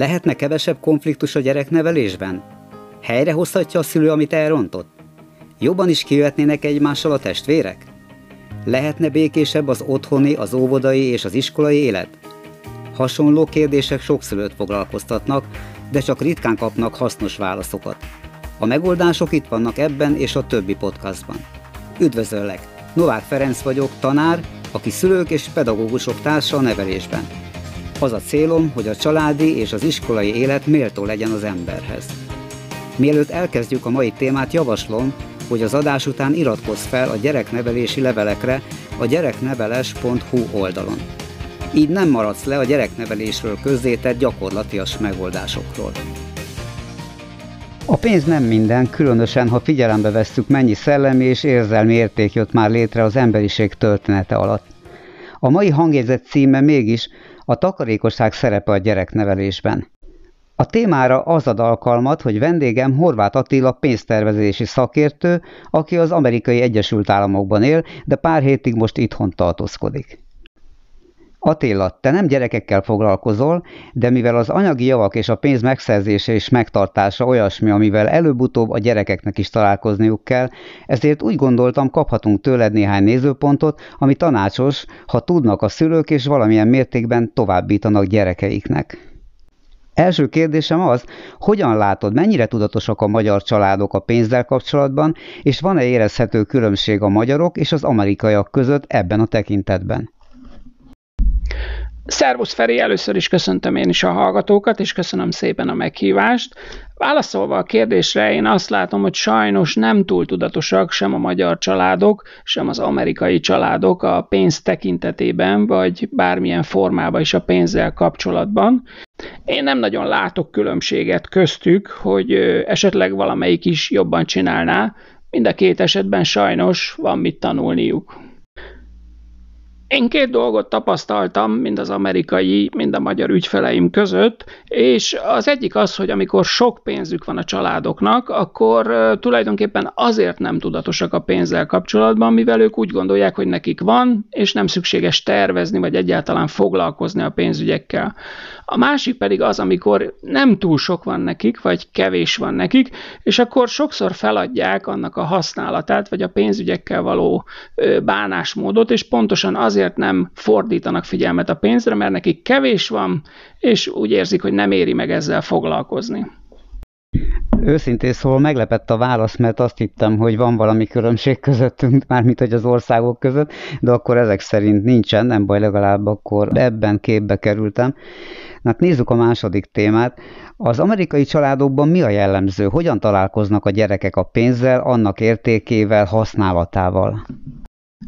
Lehetne kevesebb konfliktus a gyereknevelésben? Helyrehozhatja a szülő, amit elrontott? Jobban is kijöhetnének egymással a testvérek? Lehetne békésebb az otthoni, az óvodai és az iskolai élet? Hasonló kérdések sok szülőt foglalkoztatnak, de csak ritkán kapnak hasznos válaszokat. A megoldások itt vannak ebben és a többi podcastban. Üdvözöllek! Novák Ferenc vagyok, tanár, aki szülők és pedagógusok társa a nevelésben. Az a célom, hogy a családi és az iskolai élet méltó legyen az emberhez. Mielőtt elkezdjük a mai témát, javaslom, hogy az adás után iratkozz fel a gyereknevelési levelekre a gyerekneveles.hu oldalon. Így nem maradsz le a gyereknevelésről közzétett gyakorlatias megoldásokról. A pénz nem minden, különösen ha figyelembe vesszük, mennyi szellemi és érzelmi érték jött már létre az emberiség története alatt. A mai hangjegyzet címe mégis a takarékosság szerepe a gyereknevelésben. A témára az ad alkalmat, hogy vendégem Horváth Attila pénztervezési szakértő, aki az amerikai Egyesült Államokban él, de pár hétig most itthon tartózkodik. Attila, te nem gyerekekkel foglalkozol, de mivel az anyagi javak és a pénz megszerzése és megtartása olyasmi, amivel előbb-utóbb a gyerekeknek is találkozniuk kell, ezért úgy gondoltam, kaphatunk tőled néhány nézőpontot, ami tanácsos, ha tudnak a szülők és valamilyen mértékben továbbítanak gyerekeiknek. Első kérdésem az, hogyan látod, mennyire tudatosak a magyar családok a pénzzel kapcsolatban, és van-e érezhető különbség a magyarok és az amerikaiak között ebben a tekintetben? Szervusz Feri, először is köszöntöm én is a hallgatókat, és köszönöm szépen a meghívást. Válaszolva a kérdésre, én azt látom, hogy sajnos nem túl tudatosak sem a magyar családok, sem az amerikai családok a pénz tekintetében, vagy bármilyen formában is a pénzzel kapcsolatban. Én nem nagyon látok különbséget köztük, hogy esetleg valamelyik is jobban csinálná, mind a két esetben sajnos van mit tanulniuk. Én két dolgot tapasztaltam, mind az amerikai, mind a magyar ügyfeleim között, és az egyik az, hogy amikor sok pénzük van a családoknak, akkor tulajdonképpen azért nem tudatosak a pénzzel kapcsolatban, mivel ők úgy gondolják, hogy nekik van, és nem szükséges tervezni, vagy egyáltalán foglalkozni a pénzügyekkel. A másik pedig az, amikor nem túl sok van nekik, vagy kevés van nekik, és akkor sokszor feladják annak a használatát, vagy a pénzügyekkel való bánásmódot, és pontosan azért nem fordítanak figyelmet a pénzre, mert nekik kevés van, és úgy érzik, hogy nem éri meg ezzel foglalkozni. Őszintén szóval meglepett a válasz, mert azt hittem, hogy van valami különbség közöttünk, mármint hogy az országok között, de akkor ezek szerint nincsen, nem baj, legalább akkor ebben képbe kerültem. Na, nézzük a második témát. Az amerikai családokban mi a jellemző? Hogyan találkoznak a gyerekek a pénzzel, annak értékével, használatával?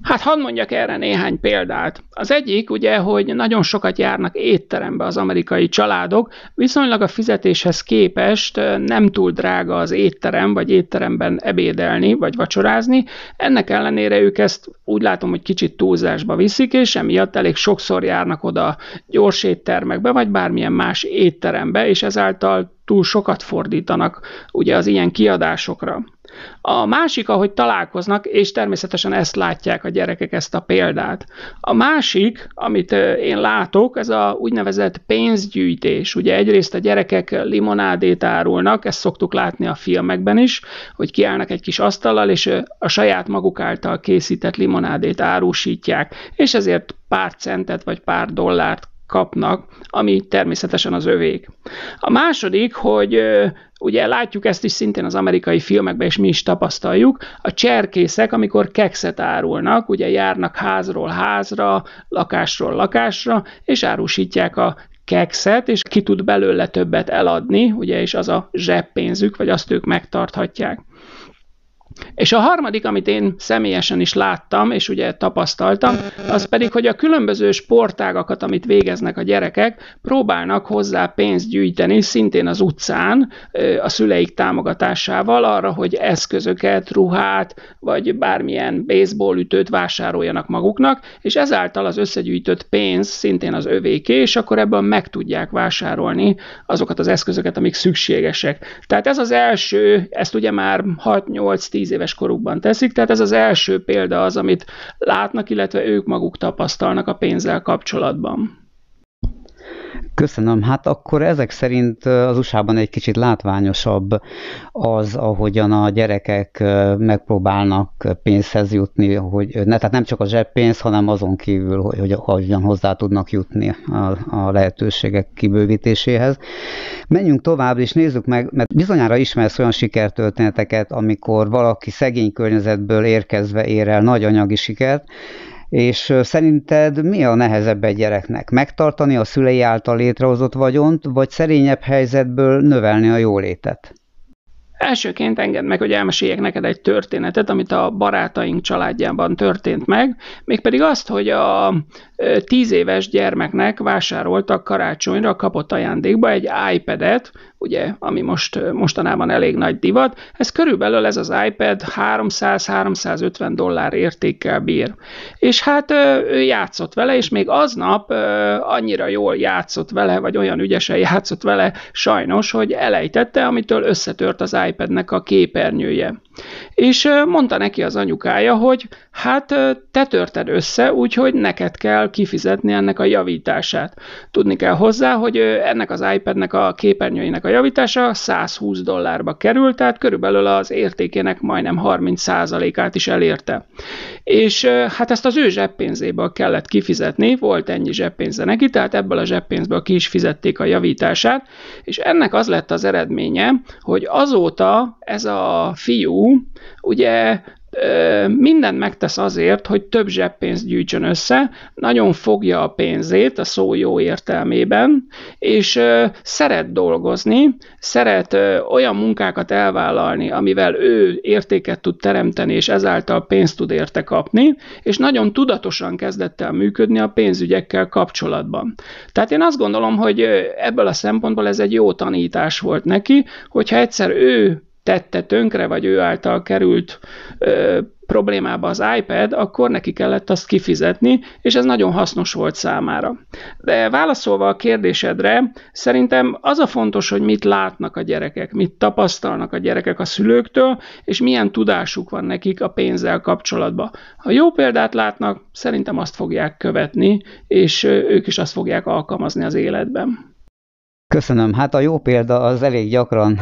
Hát hadd mondjak erre néhány példát. Az egyik ugye, hogy nagyon sokat járnak étterembe az amerikai családok, viszonylag a fizetéshez képest nem túl drága az étterem, vagy étteremben ebédelni, vagy vacsorázni. Ennek ellenére ők ezt úgy látom, hogy kicsit túlzásba viszik, és emiatt elég sokszor járnak oda gyors éttermekbe, vagy bármilyen más étterembe, és ezáltal túl sokat fordítanak ugye az ilyen kiadásokra. A másik, ahogy találkoznak, és természetesen ezt látják a gyerekek, ezt a példát. A másik, amit én látok, ez a úgynevezett pénzgyűjtés. Ugye egyrészt a gyerekek limonádét árulnak, ezt szoktuk látni a filmekben is, hogy kiállnak egy kis asztallal, és a saját maguk által készített limonádét árusítják, és ezért pár centet vagy pár dollárt kapnak, ami természetesen az övék. A második, hogy ugye látjuk ezt is szintén az amerikai filmekben, és mi is tapasztaljuk, a cserkészek, amikor kekszet árulnak, ugye járnak házról házra, lakásról lakásra, és árusítják a kekszet, és ki tud belőle többet eladni, ugye, és az a zseppénzük, vagy azt ők megtarthatják. És a harmadik, amit én személyesen is láttam, és ugye tapasztaltam, az pedig, hogy a különböző sportágakat, amit végeznek a gyerekek, próbálnak hozzá pénzt gyűjteni, szintén az utcán, a szüleik támogatásával arra, hogy eszközöket, ruhát, vagy bármilyen baseballütőt vásároljanak maguknak, és ezáltal az összegyűjtött pénz szintén az övéké, és akkor ebből meg tudják vásárolni azokat az eszközöket, amik szükségesek. Tehát ez az első, ezt ugye már 6-8-10 10 éves korukban teszik, tehát ez az első példa az, amit látnak, illetve ők maguk tapasztalnak a pénzzel kapcsolatban. Köszönöm. Hát akkor ezek szerint az USA-ban egy kicsit látványosabb az, ahogyan a gyerekek megpróbálnak pénzhez jutni, hogy ne, tehát nem csak a zseppénz, hanem azon kívül, hogy, hogy hogyan hozzá tudnak jutni a, a lehetőségek kibővítéséhez. Menjünk tovább, és nézzük meg, mert bizonyára ismersz olyan sikertörténeteket, amikor valaki szegény környezetből érkezve ér el nagy anyagi sikert, és szerinted mi a nehezebb egy gyereknek? Megtartani a szülei által létrehozott vagyont, vagy szerényebb helyzetből növelni a jólétet? Elsőként engedd meg, hogy elmeséljek neked egy történetet, amit a barátaink családjában történt meg, mégpedig azt, hogy a tíz éves gyermeknek vásároltak karácsonyra, kapott ajándékba egy iPad-et, ugye, ami most mostanában elég nagy divat. Ez körülbelül ez az iPad 300-350 dollár értékkel bír. És hát ő játszott vele, és még aznap annyira jól játszott vele, vagy olyan ügyesen játszott vele sajnos, hogy elejtette, amitől összetört az iPadnek a képernyője. És mondta neki az anyukája, hogy hát te törted össze, úgyhogy neked kell kifizetni ennek a javítását. Tudni kell hozzá, hogy ennek az iPadnek a képernyőinek a javítása 120 dollárba került, tehát körülbelül az értékének majdnem 30%-át is elérte. És hát ezt az ő zseppénzéből kellett kifizetni, volt ennyi zseppénze neki, tehát ebből a zseppénzből ki is fizették a javítását, és ennek az lett az eredménye, hogy azóta ez a fiú ugye mindent megtesz azért, hogy több zseppénzt gyűjtsön össze, nagyon fogja a pénzét a szó jó értelmében, és szeret dolgozni, szeret olyan munkákat elvállalni, amivel ő értéket tud teremteni, és ezáltal pénzt tud érte kapni, és nagyon tudatosan kezdett el működni a pénzügyekkel kapcsolatban. Tehát én azt gondolom, hogy ebből a szempontból ez egy jó tanítás volt neki, hogyha egyszer ő tette tönkre, vagy ő által került ö, problémába az iPad, akkor neki kellett azt kifizetni, és ez nagyon hasznos volt számára. De válaszolva a kérdésedre, szerintem az a fontos, hogy mit látnak a gyerekek, mit tapasztalnak a gyerekek a szülőktől, és milyen tudásuk van nekik a pénzzel kapcsolatban. Ha jó példát látnak, szerintem azt fogják követni, és ők is azt fogják alkalmazni az életben. Köszönöm. Hát a jó példa az elég gyakran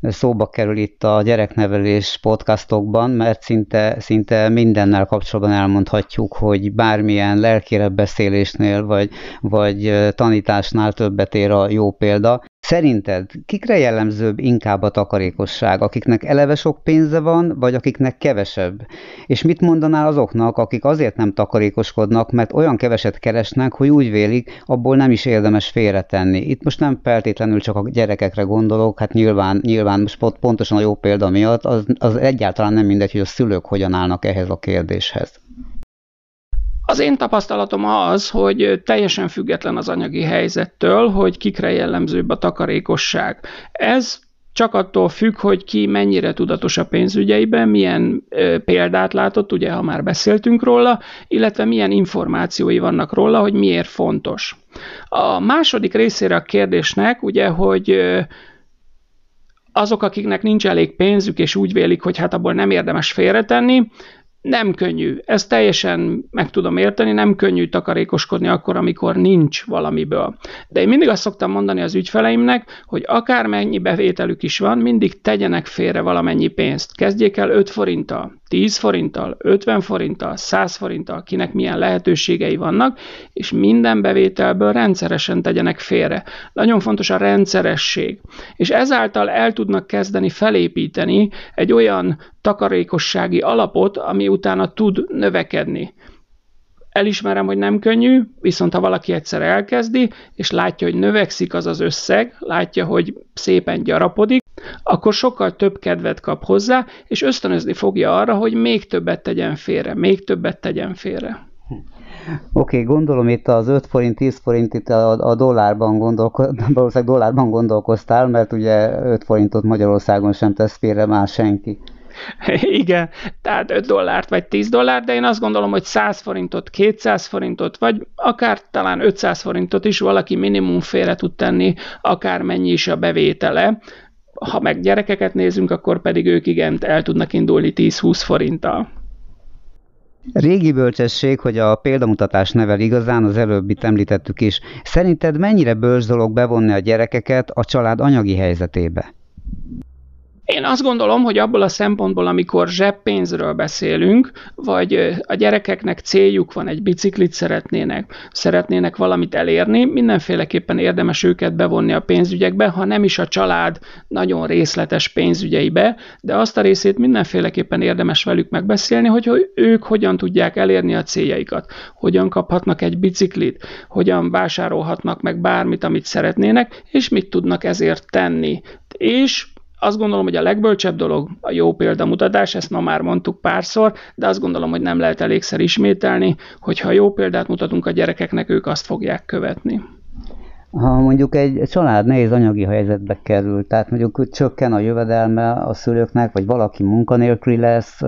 szóba kerül itt a gyereknevelés podcastokban, mert szinte, szinte mindennel kapcsolatban elmondhatjuk, hogy bármilyen lelkére beszélésnél vagy, vagy tanításnál többet ér a jó példa. Szerinted kikre jellemzőbb inkább a takarékosság? Akiknek eleve sok pénze van, vagy akiknek kevesebb? És mit mondanál azoknak, akik azért nem takarékoskodnak, mert olyan keveset keresnek, hogy úgy vélik, abból nem is érdemes félretenni. Itt most nem feltétlenül csak a gyerekekre gondolok, hát nyilván, nyilván most pontosan a jó példa miatt, az, az egyáltalán nem mindegy, hogy a szülők hogyan állnak ehhez a kérdéshez. Az én tapasztalatom az, hogy teljesen független az anyagi helyzettől, hogy kikre jellemzőbb a takarékosság. Ez csak attól függ, hogy ki mennyire tudatos a pénzügyeiben, milyen ö, példát látott, ugye, ha már beszéltünk róla, illetve milyen információi vannak róla, hogy miért fontos. A második részére a kérdésnek, ugye, hogy ö, azok, akiknek nincs elég pénzük, és úgy vélik, hogy hát abból nem érdemes félretenni, nem könnyű. Ezt teljesen meg tudom érteni, nem könnyű takarékoskodni akkor, amikor nincs valamiből. De én mindig azt szoktam mondani az ügyfeleimnek, hogy akármennyi bevételük is van, mindig tegyenek félre valamennyi pénzt. Kezdjék el 5 forinttal, 10 forinttal, 50 forinttal, 100 forinttal, kinek milyen lehetőségei vannak, és minden bevételből rendszeresen tegyenek félre. Nagyon fontos a rendszeresség. És ezáltal el tudnak kezdeni felépíteni egy olyan takarékossági alapot, ami utána tud növekedni. Elismerem, hogy nem könnyű, viszont ha valaki egyszer elkezdi, és látja, hogy növekszik az az összeg, látja, hogy szépen gyarapodik, akkor sokkal több kedvet kap hozzá, és ösztönözni fogja arra, hogy még többet tegyen félre, még többet tegyen félre. Oké, okay, gondolom itt az 5 forint, 10 forint itt a, a dollárban, gondolko, valószínűleg dollárban gondolkoztál, mert ugye 5 forintot Magyarországon sem tesz félre már senki. Igen, tehát 5 dollárt vagy 10 dollárt, de én azt gondolom, hogy 100 forintot, 200 forintot, vagy akár talán 500 forintot is valaki minimum félre tud tenni, akár mennyi is a bevétele. Ha meg gyerekeket nézünk, akkor pedig ők igen, el tudnak indulni 10-20 forinttal. Régi bölcsesség, hogy a példamutatás nevel igazán, az előbbit említettük is. Szerinted mennyire bölcs dolog bevonni a gyerekeket a család anyagi helyzetébe? Én azt gondolom, hogy abból a szempontból, amikor zseppénzről beszélünk, vagy a gyerekeknek céljuk van, egy biciklit szeretnének, szeretnének valamit elérni, mindenféleképpen érdemes őket bevonni a pénzügyekbe, ha nem is a család nagyon részletes pénzügyeibe, de azt a részét mindenféleképpen érdemes velük megbeszélni, hogy ők hogyan tudják elérni a céljaikat, hogyan kaphatnak egy biciklit, hogyan vásárolhatnak meg bármit, amit szeretnének, és mit tudnak ezért tenni. És azt gondolom, hogy a legbölcsebb dolog a jó példamutatás, ezt ma már mondtuk párszor, de azt gondolom, hogy nem lehet elégszer ismételni, hogyha jó példát mutatunk a gyerekeknek, ők azt fogják követni. Ha mondjuk egy család nehéz anyagi helyzetbe kerül, tehát mondjuk csökken a jövedelme a szülőknek, vagy valaki munkanélküli lesz,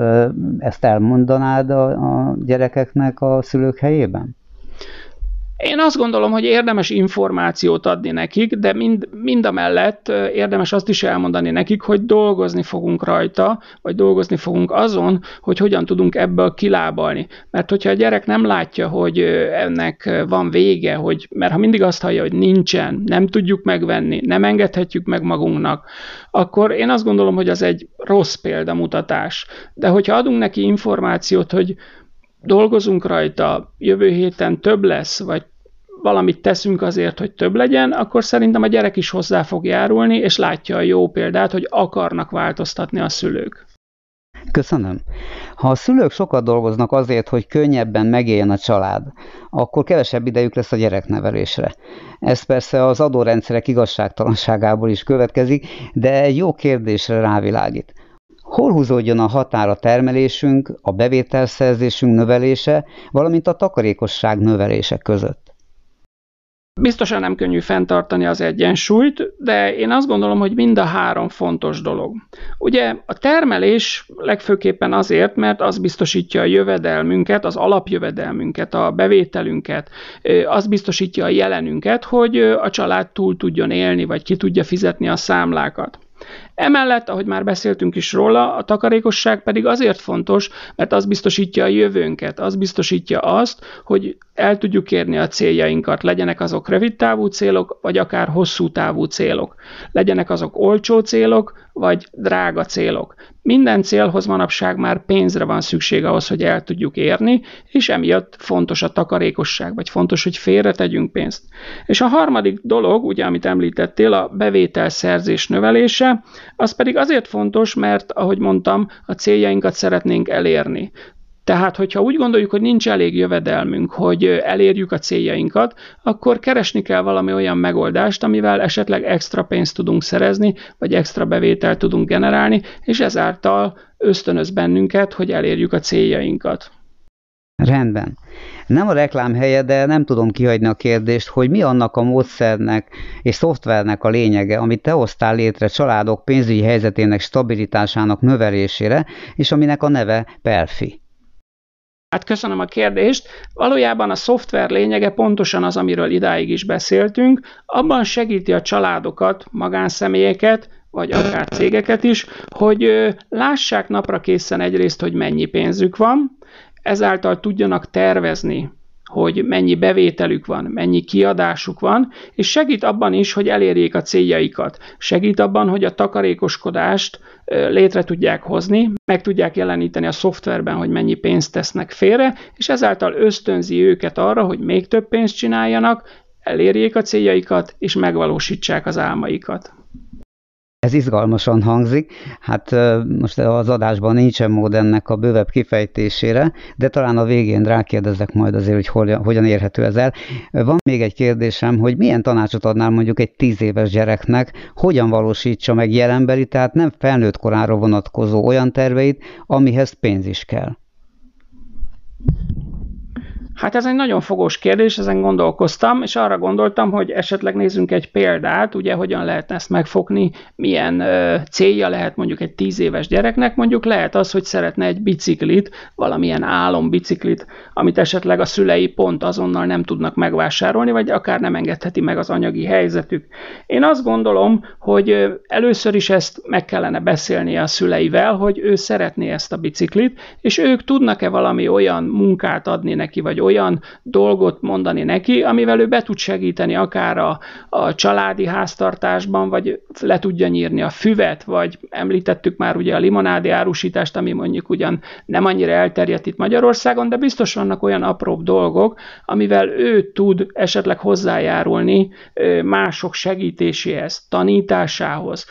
ezt elmondanád a, a gyerekeknek a szülők helyében? Én azt gondolom, hogy érdemes információt adni nekik, de mind, mind a mellett érdemes azt is elmondani nekik, hogy dolgozni fogunk rajta, vagy dolgozni fogunk azon, hogy hogyan tudunk ebből kilábalni. Mert hogyha a gyerek nem látja, hogy ennek van vége, hogy, mert ha mindig azt hallja, hogy nincsen, nem tudjuk megvenni, nem engedhetjük meg magunknak, akkor én azt gondolom, hogy az egy rossz példamutatás. De hogyha adunk neki információt, hogy dolgozunk rajta, jövő héten több lesz, vagy valamit teszünk azért, hogy több legyen, akkor szerintem a gyerek is hozzá fog járulni, és látja a jó példát, hogy akarnak változtatni a szülők. Köszönöm. Ha a szülők sokat dolgoznak azért, hogy könnyebben megéljen a család, akkor kevesebb idejük lesz a gyereknevelésre. Ez persze az adórendszerek igazságtalanságából is következik, de jó kérdésre rávilágít. Hol húzódjon a határ a termelésünk, a bevételszerzésünk növelése, valamint a takarékosság növelése között? Biztosan nem könnyű fenntartani az egyensúlyt, de én azt gondolom, hogy mind a három fontos dolog. Ugye a termelés legfőképpen azért, mert az biztosítja a jövedelmünket, az alapjövedelmünket, a bevételünket, az biztosítja a jelenünket, hogy a család túl tudjon élni, vagy ki tudja fizetni a számlákat. Emellett, ahogy már beszéltünk is róla, a takarékosság pedig azért fontos, mert az biztosítja a jövőnket, az biztosítja azt, hogy el tudjuk érni a céljainkat, legyenek azok rövid távú célok, vagy akár hosszú távú célok. Legyenek azok olcsó célok, vagy drága célok. Minden célhoz manapság már pénzre van szükség ahhoz, hogy el tudjuk érni, és emiatt fontos a takarékosság, vagy fontos, hogy félretegyünk pénzt. És a harmadik dolog, ugye, amit említettél, a bevételszerzés növelése, az pedig azért fontos, mert, ahogy mondtam, a céljainkat szeretnénk elérni. Tehát, hogyha úgy gondoljuk, hogy nincs elég jövedelmünk, hogy elérjük a céljainkat, akkor keresni kell valami olyan megoldást, amivel esetleg extra pénzt tudunk szerezni, vagy extra bevételt tudunk generálni, és ezáltal ösztönöz bennünket, hogy elérjük a céljainkat. Rendben. Nem a reklám helye, de nem tudom kihagyni a kérdést, hogy mi annak a módszernek és szoftvernek a lényege, amit te hoztál létre családok pénzügyi helyzetének stabilitásának növelésére, és aminek a neve Perfi. Hát köszönöm a kérdést. Valójában a szoftver lényege pontosan az, amiről idáig is beszéltünk. Abban segíti a családokat, magánszemélyeket, vagy akár cégeket is, hogy lássák napra készen egyrészt, hogy mennyi pénzük van, ezáltal tudjanak tervezni, hogy mennyi bevételük van, mennyi kiadásuk van, és segít abban is, hogy elérjék a céljaikat. Segít abban, hogy a takarékoskodást létre tudják hozni, meg tudják jeleníteni a szoftverben, hogy mennyi pénzt tesznek félre, és ezáltal ösztönzi őket arra, hogy még több pénzt csináljanak, elérjék a céljaikat, és megvalósítsák az álmaikat. Ez izgalmasan hangzik, hát most az adásban nincsen mód ennek a bővebb kifejtésére, de talán a végén rákérdezek majd azért, hogy hogyan érhető ez el. Van még egy kérdésem, hogy milyen tanácsot adnál mondjuk egy tíz éves gyereknek, hogyan valósítsa meg jelenbeli, tehát nem felnőtt korára vonatkozó olyan terveit, amihez pénz is kell? Hát ez egy nagyon fogós kérdés, ezen gondolkoztam, és arra gondoltam, hogy esetleg nézzünk egy példát, ugye hogyan lehetne ezt megfogni, milyen ö, célja lehet mondjuk egy tíz éves gyereknek, mondjuk lehet az, hogy szeretne egy biciklit, valamilyen álombiciklit, amit esetleg a szülei pont azonnal nem tudnak megvásárolni, vagy akár nem engedheti meg az anyagi helyzetük. Én azt gondolom, hogy először is ezt meg kellene beszélnie a szüleivel, hogy ő szeretné ezt a biciklit, és ők tudnak-e valami olyan munkát adni neki, vagy olyan dolgot mondani neki, amivel ő be tud segíteni akár a, a családi háztartásban, vagy le tudja nyírni a füvet, vagy említettük már ugye a limonádi árusítást, ami mondjuk ugyan nem annyira elterjedt itt Magyarországon, de biztos vannak olyan apróbb dolgok, amivel ő tud esetleg hozzájárulni mások segítéséhez, tanításához,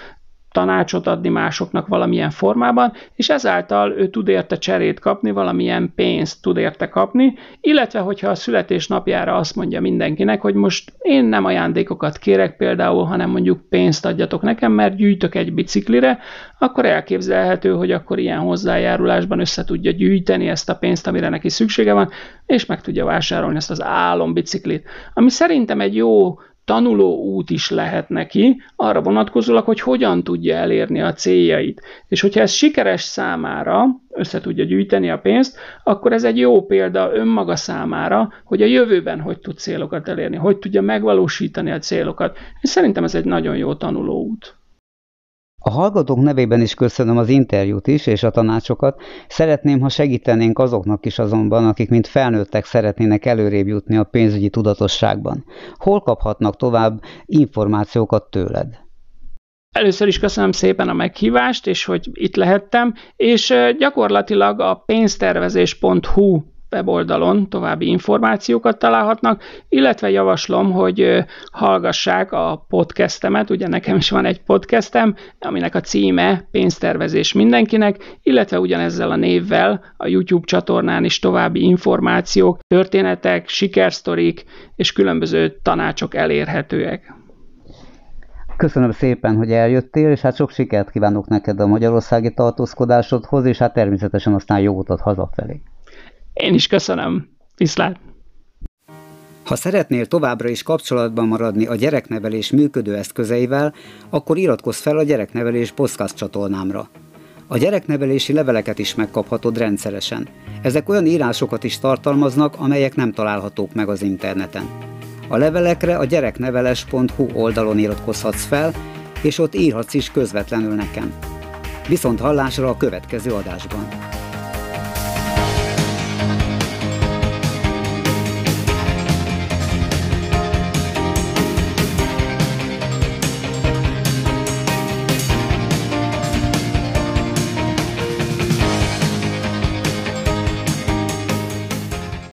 tanácsot adni másoknak valamilyen formában, és ezáltal ő tud érte cserét kapni, valamilyen pénzt tud érte kapni, illetve hogyha a születésnapjára azt mondja mindenkinek, hogy most én nem ajándékokat kérek például, hanem mondjuk pénzt adjatok nekem, mert gyűjtök egy biciklire, akkor elképzelhető, hogy akkor ilyen hozzájárulásban össze tudja gyűjteni ezt a pénzt, amire neki szüksége van, és meg tudja vásárolni ezt az álombiciklit. Ami szerintem egy jó tanuló út is lehet neki, arra vonatkozólag, hogy hogyan tudja elérni a céljait. És hogyha ez sikeres számára, össze tudja gyűjteni a pénzt, akkor ez egy jó példa önmaga számára, hogy a jövőben hogy tud célokat elérni, hogy tudja megvalósítani a célokat. És szerintem ez egy nagyon jó tanuló út. A hallgatók nevében is köszönöm az interjút is és a tanácsokat. Szeretném, ha segítenénk azoknak is azonban, akik mint felnőttek szeretnének előrébb jutni a pénzügyi tudatosságban. Hol kaphatnak tovább információkat tőled? Először is köszönöm szépen a meghívást, és hogy itt lehettem, és gyakorlatilag a pénztervezés.hu weboldalon további információkat találhatnak, illetve javaslom, hogy hallgassák a podcastemet, ugye nekem is van egy podcastem, aminek a címe Pénztervezés mindenkinek, illetve ugyanezzel a névvel a YouTube csatornán is további információk, történetek, sikersztorik és különböző tanácsok elérhetőek. Köszönöm szépen, hogy eljöttél, és hát sok sikert kívánok neked a magyarországi tartózkodásodhoz, és hát természetesen aztán jó utat hazafelé. Én is köszönöm. Viszlát! Ha szeretnél továbbra is kapcsolatban maradni a gyereknevelés működő eszközeivel, akkor iratkozz fel a gyereknevelés podcast csatornámra. A gyereknevelési leveleket is megkaphatod rendszeresen. Ezek olyan írásokat is tartalmaznak, amelyek nem találhatók meg az interneten. A levelekre a gyerekneveles.hu oldalon iratkozhatsz fel, és ott írhatsz is közvetlenül nekem. Viszont hallásra a következő adásban.